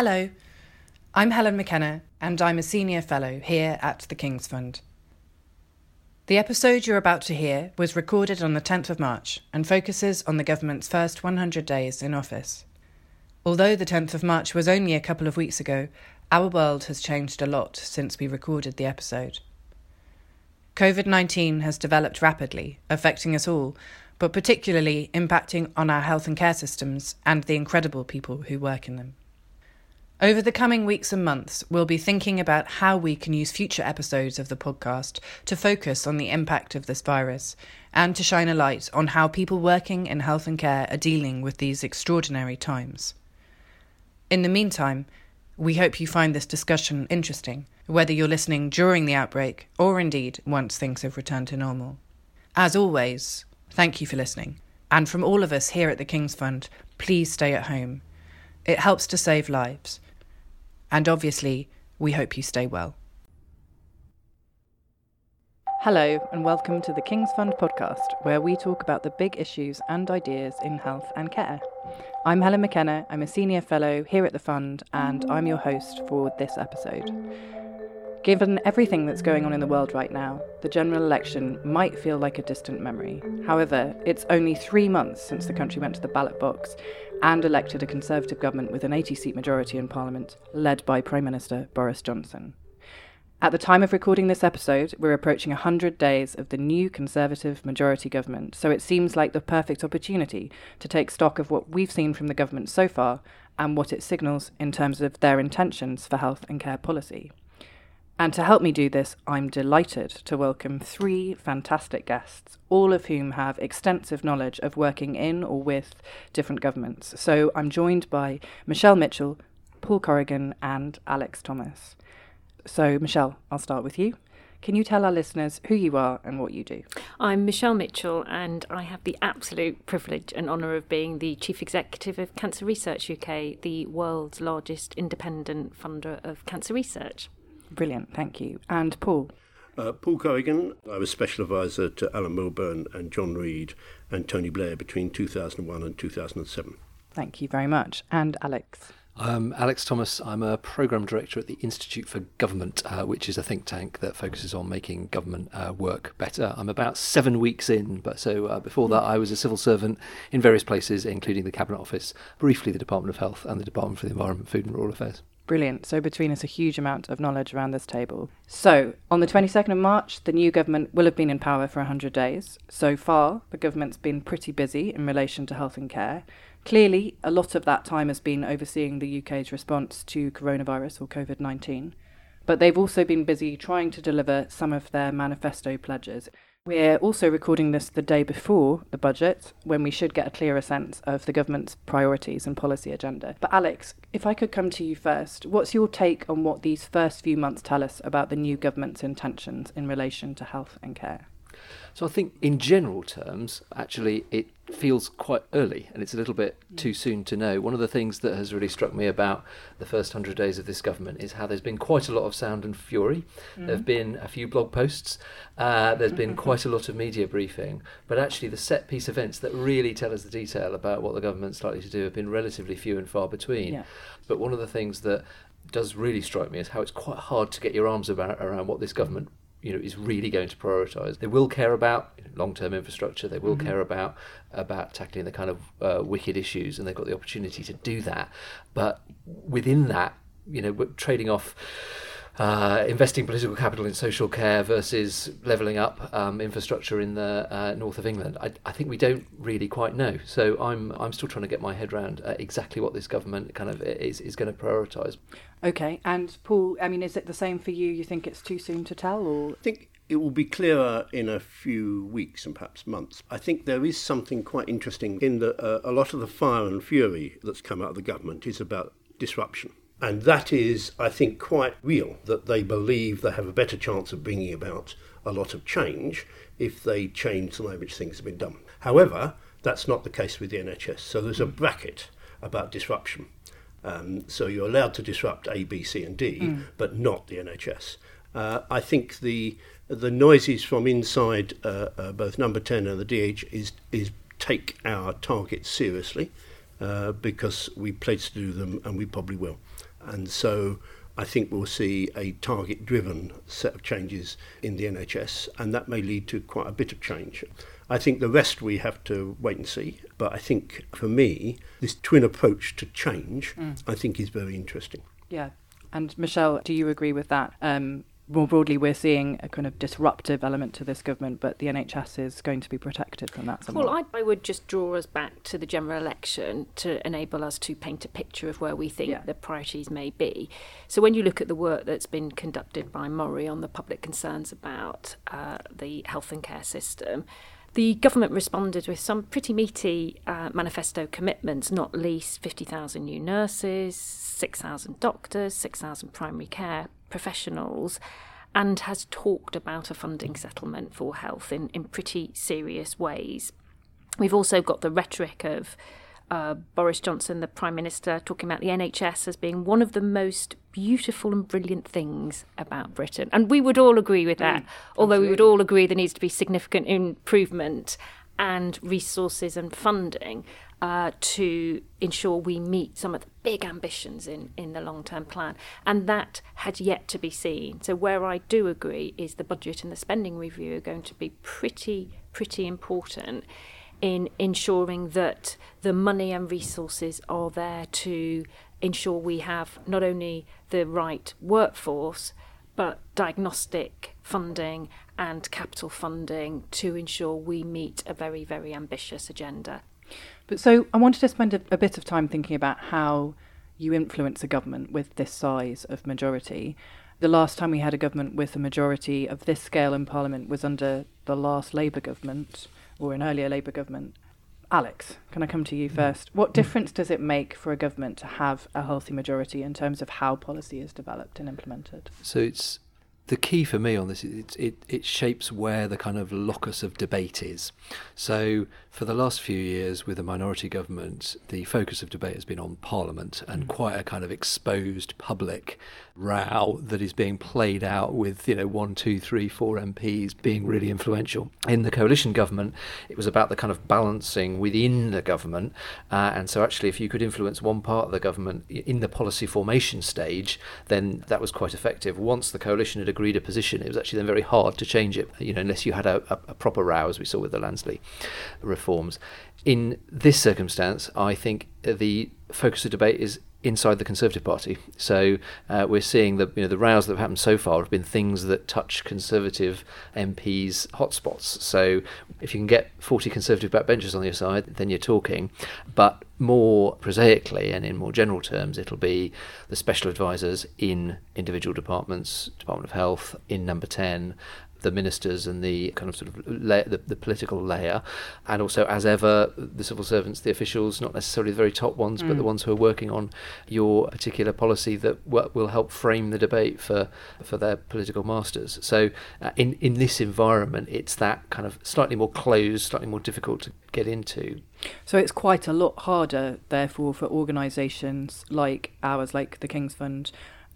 Hello, I'm Helen McKenna, and I'm a senior fellow here at the King's Fund. The episode you're about to hear was recorded on the 10th of March and focuses on the government's first 100 days in office. Although the 10th of March was only a couple of weeks ago, our world has changed a lot since we recorded the episode. COVID 19 has developed rapidly, affecting us all, but particularly impacting on our health and care systems and the incredible people who work in them. Over the coming weeks and months, we'll be thinking about how we can use future episodes of the podcast to focus on the impact of this virus and to shine a light on how people working in health and care are dealing with these extraordinary times. In the meantime, we hope you find this discussion interesting, whether you're listening during the outbreak or indeed once things have returned to normal. As always, thank you for listening. And from all of us here at the King's Fund, please stay at home. It helps to save lives and obviously, we hope you stay well. Hello, and welcome to the King's Fund podcast, where we talk about the big issues and ideas in health and care. I'm Helen McKenna, I'm a senior fellow here at the Fund, and I'm your host for this episode. Given everything that's going on in the world right now, the general election might feel like a distant memory. However, it's only three months since the country went to the ballot box and elected a Conservative government with an 80 seat majority in Parliament, led by Prime Minister Boris Johnson. At the time of recording this episode, we're approaching 100 days of the new Conservative majority government, so it seems like the perfect opportunity to take stock of what we've seen from the government so far and what it signals in terms of their intentions for health and care policy. And to help me do this, I'm delighted to welcome three fantastic guests, all of whom have extensive knowledge of working in or with different governments. So I'm joined by Michelle Mitchell, Paul Corrigan, and Alex Thomas. So, Michelle, I'll start with you. Can you tell our listeners who you are and what you do? I'm Michelle Mitchell, and I have the absolute privilege and honour of being the Chief Executive of Cancer Research UK, the world's largest independent funder of cancer research. Brilliant, thank you. And Paul? Uh, Paul Corrigan, I was Special Advisor to Alan Milburn and John Reid and Tony Blair between 2001 and 2007. Thank you very much. And Alex? I'm Alex Thomas. I'm a program director at the Institute for Government, uh, which is a think tank that focuses on making government uh, work better. I'm about seven weeks in, but so uh, before that, I was a civil servant in various places, including the Cabinet Office, briefly the Department of Health, and the Department for the Environment, Food and Rural Affairs. Brilliant. So, between us, a huge amount of knowledge around this table. So, on the 22nd of March, the new government will have been in power for 100 days. So far, the government's been pretty busy in relation to health and care. Clearly, a lot of that time has been overseeing the UK's response to coronavirus or COVID 19. But they've also been busy trying to deliver some of their manifesto pledges. We're also recording this the day before the budget, when we should get a clearer sense of the government's priorities and policy agenda. But, Alex, if I could come to you first, what's your take on what these first few months tell us about the new government's intentions in relation to health and care? So I think, in general terms, actually, it feels quite early and it's a little bit too soon to know. One of the things that has really struck me about the first hundred days of this government is how there's been quite a lot of sound and fury. Mm. There have been a few blog posts, uh, there's been quite a lot of media briefing, but actually, the set piece events that really tell us the detail about what the government's likely to do have been relatively few and far between. Yeah. But one of the things that does really strike me is how it's quite hard to get your arms about around what this government you know is really going to prioritise. They will care about long-term infrastructure. They will mm-hmm. care about about tackling the kind of uh, wicked issues, and they've got the opportunity to do that. But within that, you know, trading off uh, investing political capital in social care versus levelling up um, infrastructure in the uh, north of England. I, I, think we don't really quite know. So I'm I'm still trying to get my head around uh, exactly what this government kind of is is going to prioritise. Okay, and Paul, I mean, is it the same for you? You think it's too soon to tell, or I think it will be clearer in a few weeks and perhaps months. I think there is something quite interesting in that uh, a lot of the fire and fury that's come out of the government is about disruption. And that is, I think, quite real that they believe they have a better chance of bringing about a lot of change if they change the way in which things have been done. However, that's not the case with the NHS. So there's a bracket about disruption. Um, so you're allowed to disrupt A, B, C, and D, mm. but not the NHS. Uh, I think the the noises from inside uh, uh, both Number Ten and the DH is is take our targets seriously uh, because we pledged to do them and we probably will. And so I think we'll see a target driven set of changes in the NHS, and that may lead to quite a bit of change. I think the rest we have to wait and see, but I think for me, this twin approach to change, mm. I think is very interesting. Yeah. And Michelle, do you agree with that? Um, more broadly, we're seeing a kind of disruptive element to this government, but the NHS is going to be protected from that. Somewhat. Well, I, I, would just draw us back to the general election to enable us to paint a picture of where we think yeah. the priorities may be. So, when you look at the work that's been conducted by MORI on the public concerns about uh, the health and care system, the government responded with some pretty meaty uh, manifesto commitments, not least 50,000 new nurses, 6,000 doctors, 6,000 primary care professionals and has talked about a funding settlement for health in, in pretty serious ways. We've also got the rhetoric of uh, Boris Johnson, the Prime Minister, talking about the NHS as being one of the most beautiful and brilliant things about Britain. And we would all agree with that, mm, although we would all agree there needs to be significant improvement and resources and funding uh, to ensure we meet some of the big ambitions in, in the long term plan. And that had yet to be seen. So, where I do agree is the budget and the spending review are going to be pretty, pretty important in ensuring that the money and resources are there to ensure we have not only the right workforce but diagnostic funding and capital funding to ensure we meet a very, very ambitious agenda. But so I wanted to spend a, a bit of time thinking about how you influence a government with this size of majority. The last time we had a government with a majority of this scale in Parliament was under the last Labour government or an earlier Labour government. Alex, can I come to you mm. first? What difference does it make for a government to have a healthy majority in terms of how policy is developed and implemented? So it's the key for me on this is it, it, it shapes where the kind of locus of debate is. So for the last few years, with a minority government, the focus of debate has been on Parliament and mm. quite a kind of exposed public row that is being played out with, you know, one, two, three, four MPs being really influential. In the coalition government, it was about the kind of balancing within the government. Uh, and so, actually, if you could influence one part of the government in the policy formation stage, then that was quite effective. Once the coalition had agreed a position, it was actually then very hard to change it, you know, unless you had a, a, a proper row, as we saw with the Lansley reform reforms. In this circumstance, I think the focus of debate is inside the Conservative Party. So uh, we're seeing that you know the rows that have happened so far have been things that touch Conservative MPs' hotspots. So if you can get 40 Conservative backbenchers on your side, then you're talking. But more prosaically and in more general terms, it'll be the special advisors in individual departments, Department of Health, in Number 10, the ministers and the kind of sort of la- the, the, political layer, and also as ever the civil servants, the officials, not necessarily the very top ones, mm. but the mm. ones who are working on your particular policy that w- will help frame the debate for for their political masters. So uh, in in this environment, it's that kind of slightly more closed, slightly more difficult to get into. So it's quite a lot harder, therefore, for organisations like ours, like the King's Fund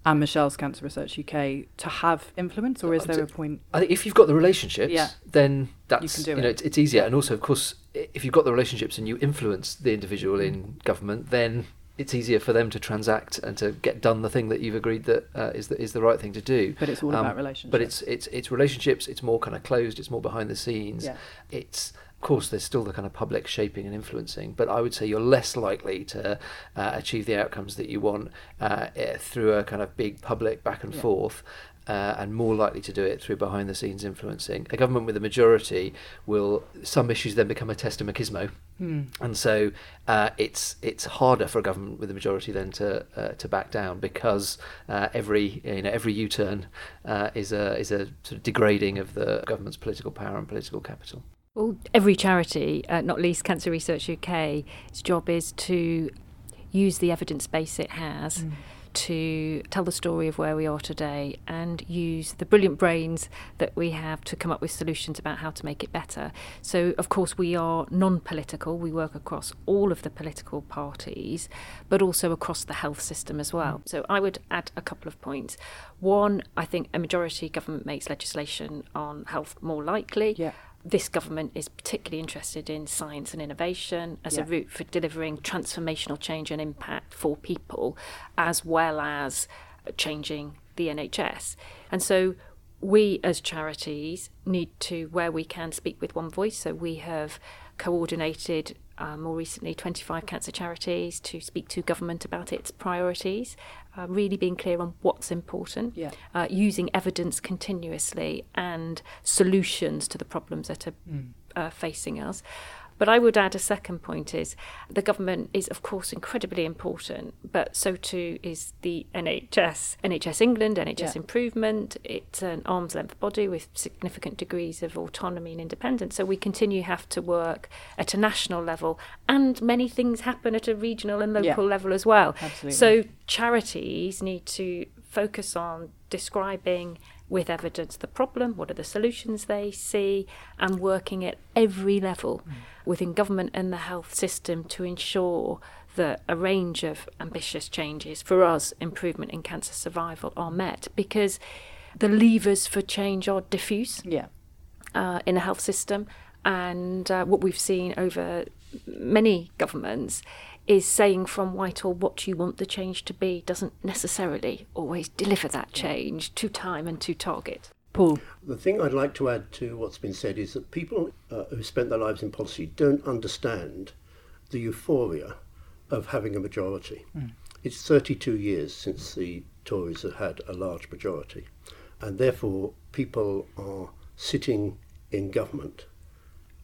and Michelle's Cancer Research UK to have influence, or is there a point? I think if you've got the relationships, yeah. then that's you, you know it. it's, it's easier. And also, of course, if you've got the relationships and you influence the individual in government, then it's easier for them to transact and to get done the thing that you've agreed that uh, is the, is the right thing to do. But it's all um, about relationships. But it's it's it's relationships. It's more kind of closed. It's more behind the scenes. Yeah. It's course, there's still the kind of public shaping and influencing, but I would say you're less likely to uh, achieve the outcomes that you want uh, eh, through a kind of big public back and yeah. forth. Uh, and more likely to do it through behind the scenes influencing. A government with a majority will some issues then become a test of machismo, mm. and so uh, it's it's harder for a government with a majority then to uh, to back down because uh, every you know every U turn uh, is a is a sort of degrading of the government's political power and political capital. Well, every charity, uh, not least Cancer Research UK, its job is to use the evidence base it has mm. to tell the story of where we are today and use the brilliant brains that we have to come up with solutions about how to make it better. So, of course, we are non political, we work across all of the political parties, but also across the health system as well. Mm. So, I would add a couple of points. One, I think a majority government makes legislation on health more likely. Yeah this government is particularly interested in science and innovation as yeah. a route for delivering transformational change and impact for people, as well as changing the NHS. And so we as charities need to, where we can, speak with one voice. So we have coordinated uh, more recently 25 cancer charities to speak to government about its priorities, uh, really being clear on what's important, yeah. uh, using evidence continuously and solutions to the problems that are mm. facing us. But I would add a second point is the government is of course incredibly important, but so too is the NHS. NHS England, NHS yeah. Improvement, it's an arm's length body with significant degrees of autonomy and independence. So we continue have to work at a national level and many things happen at a regional and local yeah. level as well. Absolutely. So charities need to focus on describing with evidence the problem, what are the solutions they see, and working at every level mm. within government and the health system to ensure that a range of ambitious changes for us, improvement in cancer survival, are met because the levers for change are diffuse yeah. uh, in the health system. And uh, what we've seen over many governments is saying from Whitehall what you want the change to be doesn't necessarily always deliver that change to time and to target. Paul. The thing I'd like to add to what's been said is that people uh, who spent their lives in policy don't understand the euphoria of having a majority. Mm. It's 32 years since the Tories have had a large majority, and therefore people are sitting in government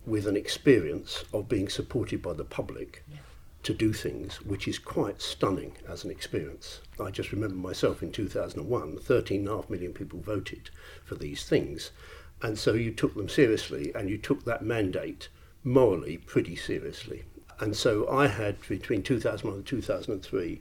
with an experience of being supported by the public. Yeah to do things, which is quite stunning as an experience. I just remember myself in 2001, 13.5 million people voted for these things. And so you took them seriously and you took that mandate morally pretty seriously. And so I had between 2001 and 2003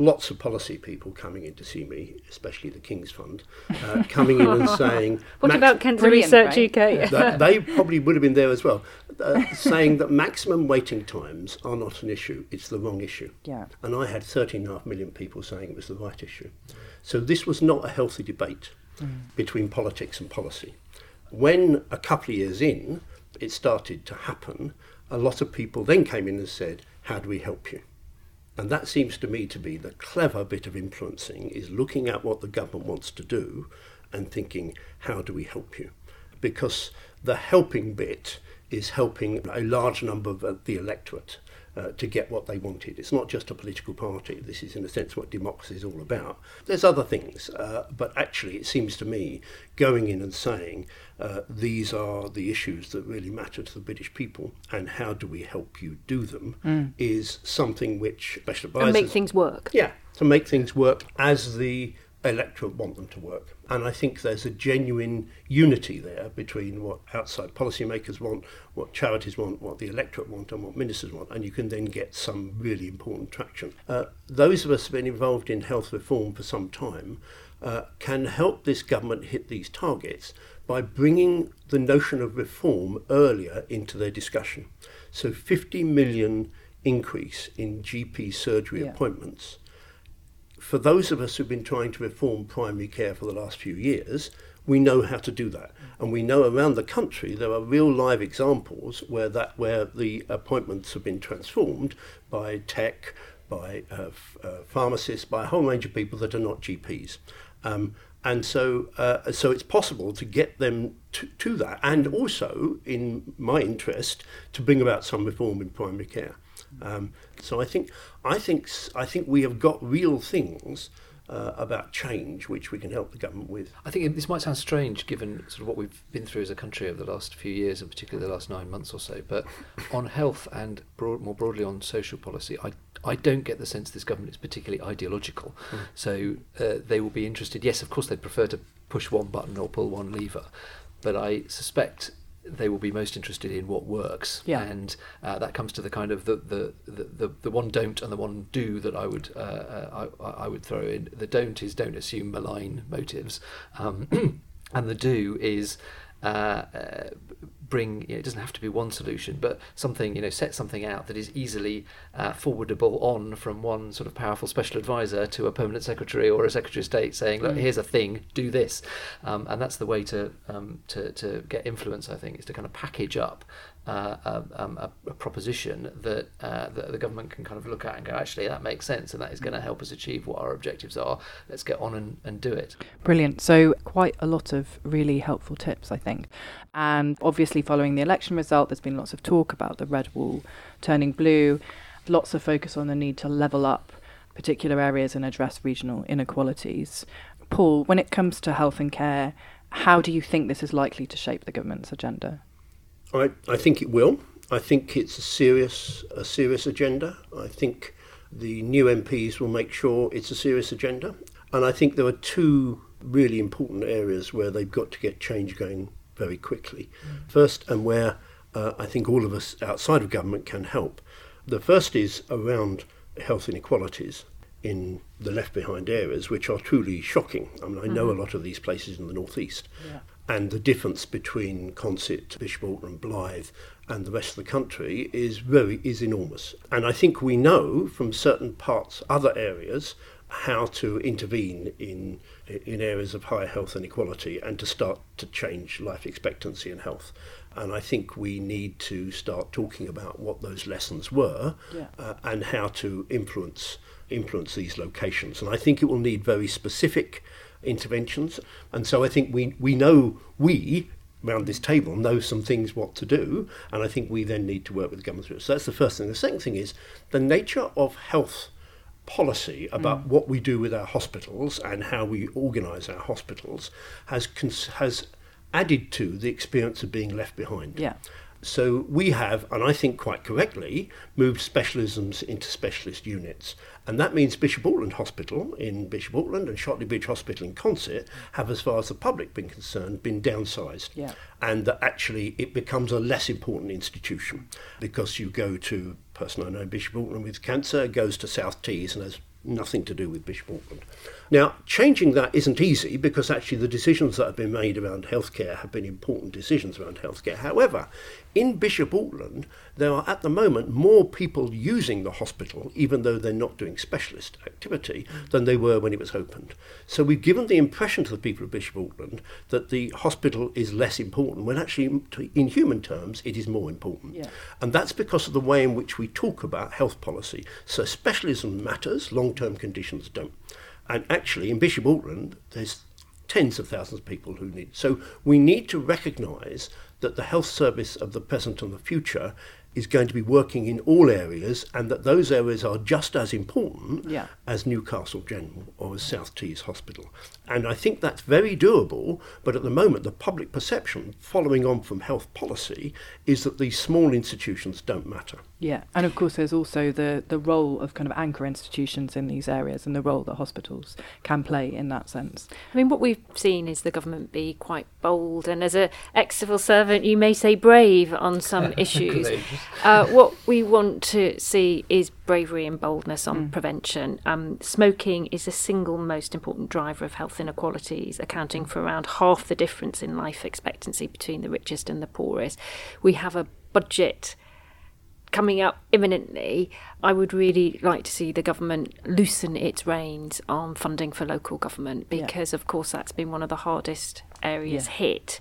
lots of policy people coming in to see me, especially the King's Fund, uh, coming in and saying. what about Cancer Research right? UK? they probably would have been there as well, uh, saying that maximum waiting times are not an issue, it's the wrong issue. Yeah. And I had 13.5 million people saying it was the right issue. So this was not a healthy debate mm. between politics and policy. When a couple of years in, it started to happen, a lot of people then came in and said, How do we help you? And that seems to me to be the clever bit of influencing is looking at what the government wants to do and thinking, how do we help you? Because the helping bit is helping a large number of the electorate uh, to get what they wanted. It's not just a political party. This is, in a sense, what democracy is all about. There's other things, uh, but actually, it seems to me going in and saying uh, these are the issues that really matter to the British people, and how do we help you do them mm. is something which special advisors and make things work. Yeah, to make things work as the electorate want them to work. And I think there's a genuine unity there between what outside policymakers want, what charities want, what the electorate want, and what ministers want. And you can then get some really important traction. Uh, those of us who have been involved in health reform for some time uh, can help this government hit these targets by bringing the notion of reform earlier into their discussion. So 50 million increase in GP surgery yeah. appointments for those of us who've been trying to reform primary care for the last few years, we know how to do that. And we know around the country there are real live examples where that where the appointments have been transformed by tech, by uh, uh, pharmacists, by a whole range of people that are not GPs. Um, and so, uh, so it's possible to get them to, to that, and also, in my interest, to bring about some reform in primary care. Um, so I think I think I think we have got real things uh, about change which we can help the government with. I think this might sound strange given sort of what we've been through as a country over the last few years, and particularly the last nine months or so. But on health and broad, more broadly on social policy, I I don't get the sense this government is particularly ideological. Mm. So uh, they will be interested. Yes, of course, they'd prefer to push one button or pull one lever, but I suspect they will be most interested in what works. Yeah. And uh, that comes to the kind of the, the, the, the, one don't and the one do that I would uh, uh, I, I would throw in. The don't is don't assume malign motives, um, and the do is uh, uh, bring you know, it doesn't have to be one solution but something you know set something out that is easily uh, forwardable on from one sort of powerful special advisor to a permanent secretary or a secretary of state saying look mm. here's a thing do this um, and that's the way to, um, to to get influence I think is to kind of package up uh, a, um, a, a, proposition that, uh, that the government can kind of look at and go, actually, that makes sense, and that is going to help us achieve what our objectives are. Let's get on and, and do it. Brilliant. So, quite a lot of really helpful tips, I think. And obviously, following the election result, there's been lots of talk about the red wall turning blue, lots of focus on the need to level up particular areas and address regional inequalities. Paul, when it comes to health and care, how do you think this is likely to shape the government's agenda? I, I think it will. I think it's a serious a serious agenda. I think the new MPs will make sure it's a serious agenda. And I think there are two really important areas where they've got to get change going very quickly. First, and where uh, I think all of us outside of government can help. The first is around health inequalities in the left behind areas, which are truly shocking. I mean, I know mm-hmm. a lot of these places in the northeast. Yeah and the difference between Consett, Bishop Auckland, Blyth, and the rest of the country is very is enormous. And I think we know from certain parts, other areas, how to intervene in in areas of high health inequality and to start to change life expectancy and health. And I think we need to start talking about what those lessons were yeah. uh, and how to influence influence these locations. And I think it will need very specific interventions. And so I think we, we know, we around this table know some things what to do, and I think we then need to work with the government. So that's the first thing. The second thing is the nature of health policy about mm. what we do with our hospitals and how we organise our hospitals has cons- has added to the experience of being left behind. Yeah. So we have, and I think quite correctly, moved specialisms into specialist units. And that means Bishop Auckland Hospital in Bishop Auckland and Shotley Bridge Hospital in Consett have, as far as the public been concerned, been downsized. Yeah. And that actually it becomes a less important institution because you go to a person I know Bishop Auckland with cancer goes to South Tees and has nothing to do with Bishop Auckland. Now, changing that isn't easy because actually the decisions that have been made around healthcare have been important decisions around healthcare. However, in Bishop Auckland, there are at the moment more people using the hospital, even though they're not doing specialist activity, than they were when it was opened. So we've given the impression to the people of Bishop Auckland that the hospital is less important, when actually, in human terms, it is more important. Yeah. And that's because of the way in which we talk about health policy. So specialism matters, long term conditions don't. And actually, in Bishop Auckland, there's tens of thousands of people who need. So we need to recognise that the health service of the present and the future is going to be working in all areas and that those areas are just as important yeah. as Newcastle General or as South Tees Hospital. And I think that's very doable, but at the moment the public perception following on from health policy is that these small institutions don't matter. Yeah, and of course there's also the, the role of kind of anchor institutions in these areas and the role that hospitals can play in that sense. I mean, what we've seen is the government be quite bold, and as a ex-civil servant, you may say brave on some issues. uh, what we want to see is bravery and boldness on mm. prevention. Um, smoking is the single most important driver of health inequalities, accounting for around half the difference in life expectancy between the richest and the poorest. We have a budget coming up imminently, I would really like to see the government loosen its reins on funding for local government because, yeah. of course, that's been one of the hardest areas yeah. hit.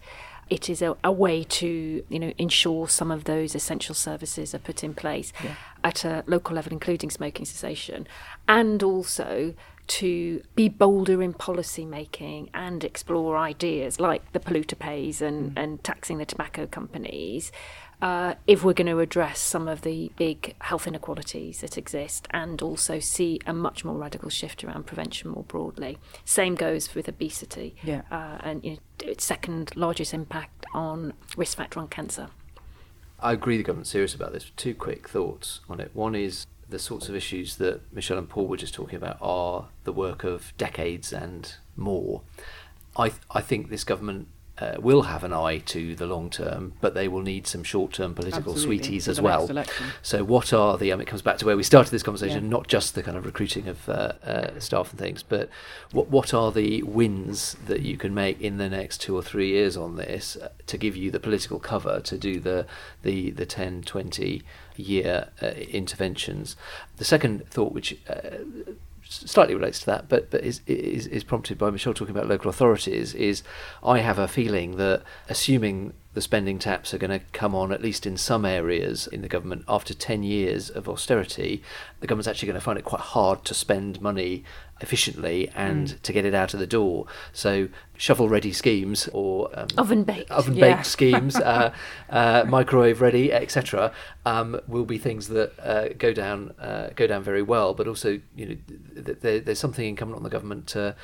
It is a, a, way to, you know, ensure some of those essential services are put in place yeah. at a local level, including smoking cessation, and also to be bolder in policy making and explore ideas like the polluter pays and, mm. and taxing the tobacco companies uh, if we're going to address some of the big health inequalities that exist and also see a much more radical shift around prevention more broadly. Same goes with obesity. Yeah. Uh, and you know, its second largest impact on risk factor on cancer. I agree the government's serious about this. Two quick thoughts on it. One is the sorts of issues that Michelle and Paul were just talking about are the work of decades and more. I, th- I think this government uh, will have an eye to the long term, but they will need some short term political Absolutely, sweeties as well. So, what are the? Um, it comes back to where we started this conversation, Yeah. not just the kind of recruiting of uh, uh, staff and things, but what what are the wins that you can make in the next two or three years on this to give you the political cover to do the the the 10, 20 year uh, interventions. The second thought, which uh, slightly relates to that, but but is, is is prompted by Michelle talking about local authorities. Is I have a feeling that assuming the spending taps are going to come on at least in some areas in the government after ten years of austerity, the government's actually going to find it quite hard to spend money efficiently and to get it out of the door. So shovel ready schemes or um, Oven baked, oven baked yeah. schemes, uh, uh, microwave ready, etc., um, will be things that uh, go down uh, go down very well. But also, you know, th- th- there's something incumbent on the government to.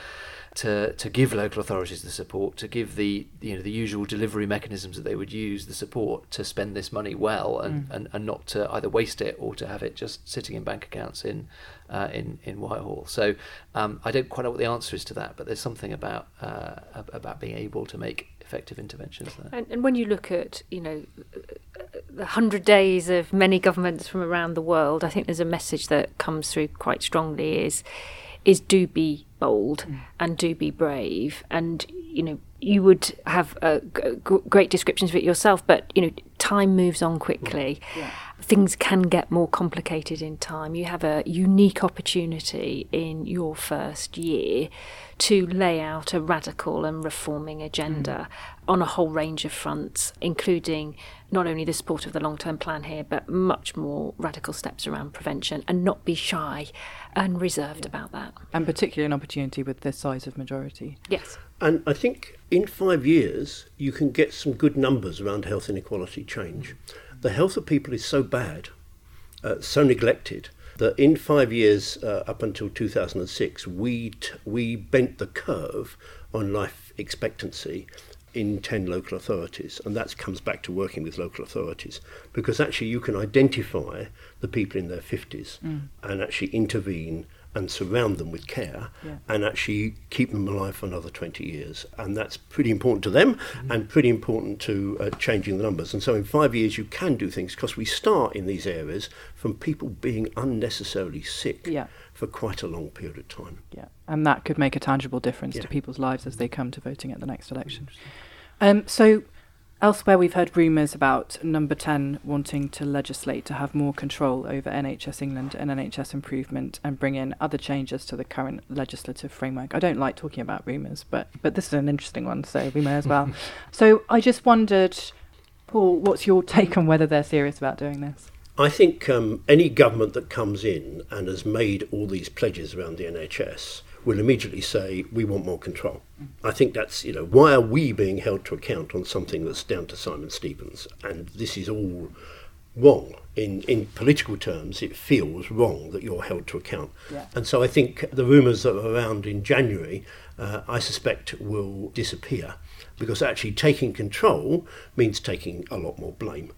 To, to give local authorities the support, to give the you know the usual delivery mechanisms that they would use the support to spend this money well and, and, and not to either waste it or to have it just sitting in bank accounts in uh, in in Whitehall. So um, I don't quite know what the answer is to that, but there's something about uh, about being able to make effective interventions there. And, and when you look at, you know, the hundred days of many governments from around the world, I think there's a message that comes through quite strongly: is is do be bold and do be brave, and you know you would have uh, g- g- great descriptions of it yourself, but you know time moves on quickly. Things can get more complicated in time. You have a unique opportunity in your first year to lay out a radical and reforming agenda hmm. on a whole range of fronts, including not only the support of the long term plan here, but much more radical steps around prevention and not be shy and reserved about that. And particularly an opportunity with this size of majority. Yes. And I think in five years, you can get some good numbers around health inequality change. The health of people is so bad, uh, so neglected, that in five years, uh, up until 2006, we, t- we bent the curve on life expectancy in 10 local authorities. And that comes back to working with local authorities because actually you can identify the people in their 50s and actually intervene and surround them with care Yeah. and actually keep them alive for another 20 years. And that's pretty important to them and pretty important to uh, changing the numbers. And so in five years, you can do things because we start in these areas from people being unnecessarily sick Yeah. for quite a long period of time. Yeah, and that could make a tangible difference Yeah. to people's lives as they come to voting at the next election. Um, so, elsewhere, we've heard rumours about Number 10 wanting to legislate to have more control over NHS England and NHS improvement and bring in other changes to the current legislative framework. I don't like talking about rumours, but, but this is an interesting one, so we may as well. so, I just wondered, Paul, what's your take on whether they're serious about doing this? I think um, any government that comes in and has made all these pledges around the NHS will immediately say, we want more control. I think that's, you know, why are we being held to account on something that's down to Simon Stevens? And this is all wrong. In, in political terms, it feels wrong that you're held to account. Yeah. And so I think the rumours that were around in January, uh, I suspect, will disappear because actually taking control means taking a lot more blame.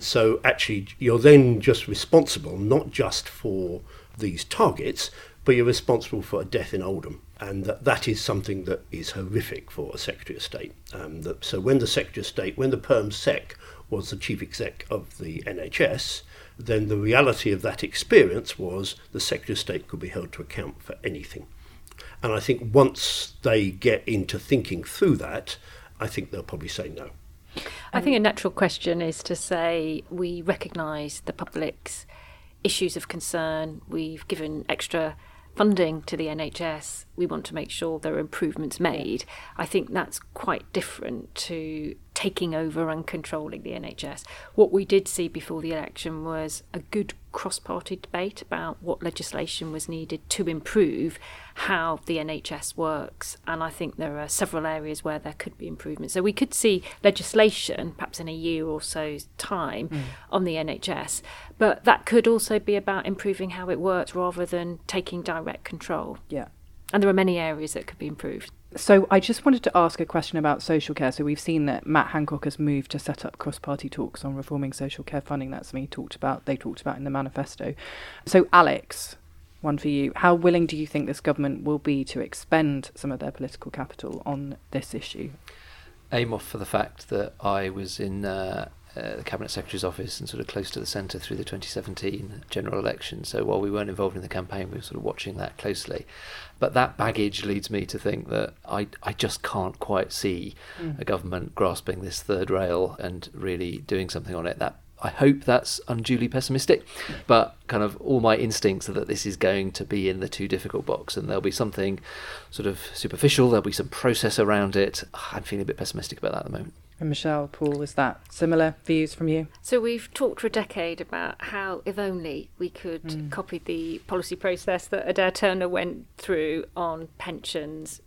So actually, you're then just responsible not just for these targets, but you're responsible for a death in Oldham. And that, that is something that is horrific for a Secretary of State. Um, that, so when the Secretary of State, when the Perm Sec was the chief exec of the NHS, then the reality of that experience was the Secretary of State could be held to account for anything. And I think once they get into thinking through that, I think they'll probably say no. I think a natural question is to say we recognise the public's issues of concern. We've given extra funding to the NHS. We want to make sure there are improvements made. I think that's quite different to taking over and controlling the NHS. What we did see before the election was a good cross party debate about what legislation was needed to improve how the NHS works. And I think there are several areas where there could be improvements. So we could see legislation, perhaps in a year or so's time, mm. on the NHS. But that could also be about improving how it works rather than taking direct control. Yeah. And there are many areas that could be improved. So I just wanted to ask a question about social care. So we've seen that Matt Hancock has moved to set up cross-party talks on reforming social care funding. That's something he talked about. They talked about in the manifesto. So Alex, one for you. How willing do you think this government will be to expend some of their political capital on this issue? aim off for the fact that I was in uh, uh, the Cabinet Secretary's office and sort of close to the centre through the 2017 general election. So while we weren't involved in the campaign, we were sort of watching that closely. But that baggage leads me to think that I, I just can't quite see mm. a government grasping this third rail and really doing something on it. That I hope that's unduly pessimistic, but kind of all my instincts are that this is going to be in the too difficult box and there'll be something sort of superficial, there'll be some process around it. I'm feeling a bit pessimistic about that at the moment. And Michelle, Paul, is that similar views from you? So we've talked for a decade about how, if only we could mm. copy the policy process that Adair Turner went through on pensions.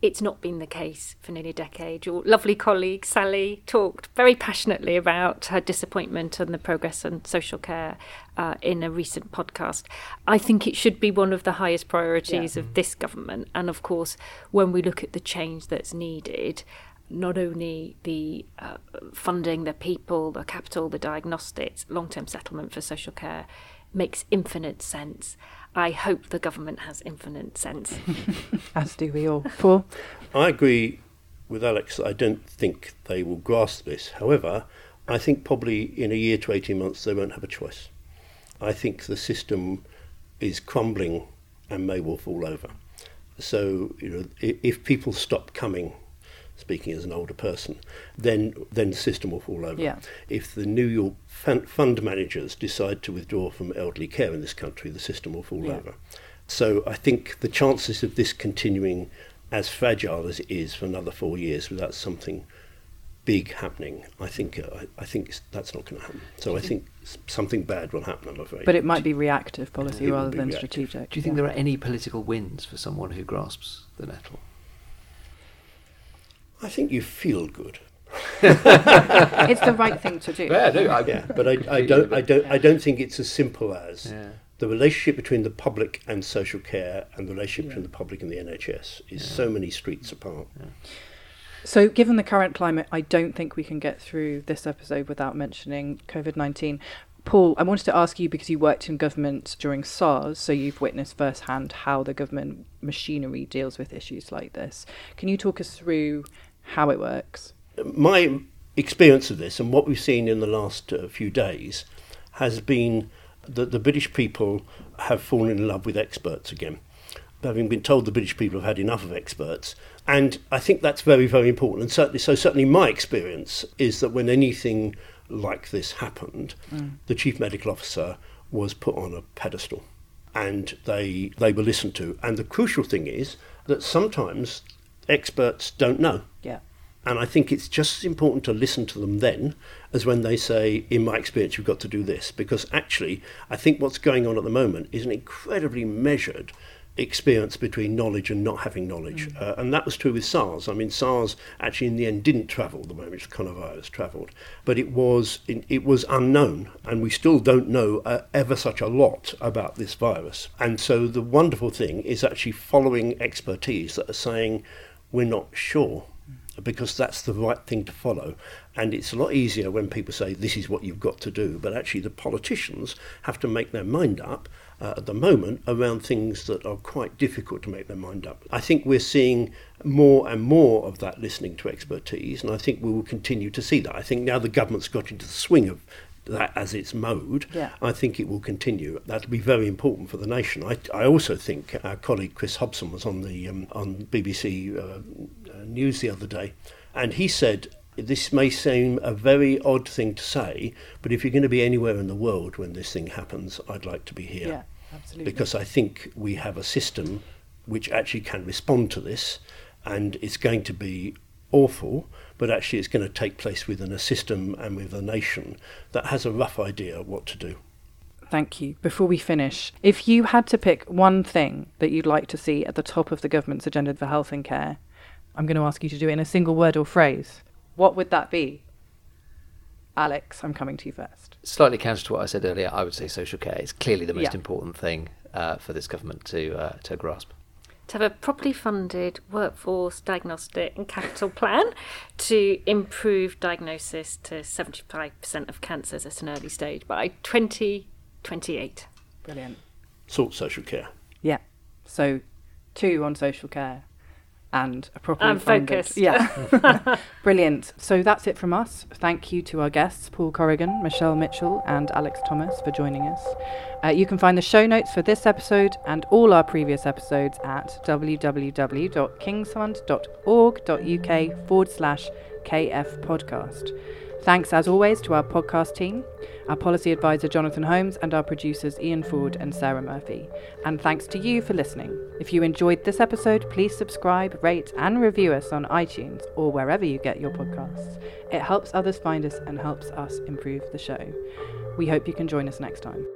It's not been the case for nearly a decade. Your lovely colleague Sally talked very passionately about her disappointment and the progress on social care uh, in a recent podcast. I think it should be one of the highest priorities yeah. of this government. And of course, when we look at the change that's needed, not only the uh, funding, the people, the capital, the diagnostics, long term settlement for social care makes infinite sense. I hope the government has infinite sense. As do we all. Paul? I agree with Alex. I don't think they will grasp this. However, I think probably in a year to 18 months they won't have a choice. I think the system is crumbling and may well fall over. So, you know, if people stop coming speaking as an older person, then then the system will fall over. Yeah. If the New York fund managers decide to withdraw from elderly care in this country, the system will fall yeah. over. So I think the chances of this continuing as fragile as it is for another four years without something big happening, I think uh, I, I, think that's not going to happen. So I think something bad will happen. I'm afraid. But it might be reactive policy rather than reactive. strategic. Do you think yeah. there are any political wins for someone who grasps the nettle? I think you feel good. it's the right thing to do. Yeah, no, I, yeah but I, I, don't, I don't, I don't think it's as simple as yeah. the relationship between the public and social care, and the relationship yeah. between the public and the NHS is yeah. so many streets apart. So, given the current climate, I don't think we can get through this episode without mentioning COVID 19. Paul, I wanted to ask you because you worked in government during SARS, so you've witnessed firsthand how the government machinery deals with issues like this. Can you talk us through how it works? My experience of this and what we've seen in the last uh, few days has been that the British people have fallen in love with experts again. Having been told the British people have had enough of experts, and I think that's very, very important. And certainly, so certainly, my experience is that when anything like this happened, mm. the chief medical officer was put on a pedestal, and they they were listened to. And the crucial thing is that sometimes experts don't know. Yeah. And I think it's just as important to listen to them then as when they say, in my experience, you've got to do this. Because actually, I think what's going on at the moment is an incredibly measured experience between knowledge and not having knowledge. Mm. Uh, and that was true with SARS. I mean, SARS actually in the end didn't travel the moment the coronavirus travelled, but it was it was unknown, and we still don't know uh, ever such a lot about this virus. And so the wonderful thing is actually following expertise that are saying we're not sure because that's the right thing to follow. And it's a lot easier when people say this is what you've got to do, but actually the politicians have to make their mind up uh, at the moment around things that are quite difficult to make their mind up. I think we're seeing more and more of that listening to expertise, and I think we will continue to see that. I think now the government's got into the swing of that as its mode, yeah. I think it will continue. That'll be very important for the nation. I, I also think our colleague Chris Hopson was on the um, on BBC uh, uh, News the other day, and he said this may seem a very odd thing to say, but if you're going to be anywhere in the world when this thing happens, I'd like to be here. Yeah, absolutely. Because I think we have a system which actually can respond to this, and it's going to be awful, but actually it's going to take place within a system and with a nation that has a rough idea what to do. Thank you. Before we finish, if you had to pick one thing that you'd like to see at the top of the government's agenda for health and care, I'm going to ask you to do it in a single word or phrase. What would that be? Alex, I'm coming to you first. Slightly counter to what I said earlier, I would say social care is clearly the most yeah. important thing uh, for this government to uh, to grasp. To have a properly funded workforce diagnostic and capital plan to improve diagnosis to 75% of cancers at an early stage by 2028. Brilliant. Sort social care. Yeah. So, two on social care and a properly I'm funded. focused. Yeah, brilliant. So that's it from us. Thank you to our guests, Paul Corrigan, Michelle Mitchell, and Alex Thomas for joining us. Uh, you can find the show notes for this episode and all our previous episodes at www.kingsfund.org.uk forward slash KF podcast. Thanks as always to our podcast team, our policy advisor Jonathan Holmes, and our producers Ian Ford and Sarah Murphy. And thanks to you for listening. If you enjoyed this episode, please subscribe, rate, and review us on iTunes or wherever you get your podcasts. It helps others find us and helps us improve the show. We hope you can join us next time.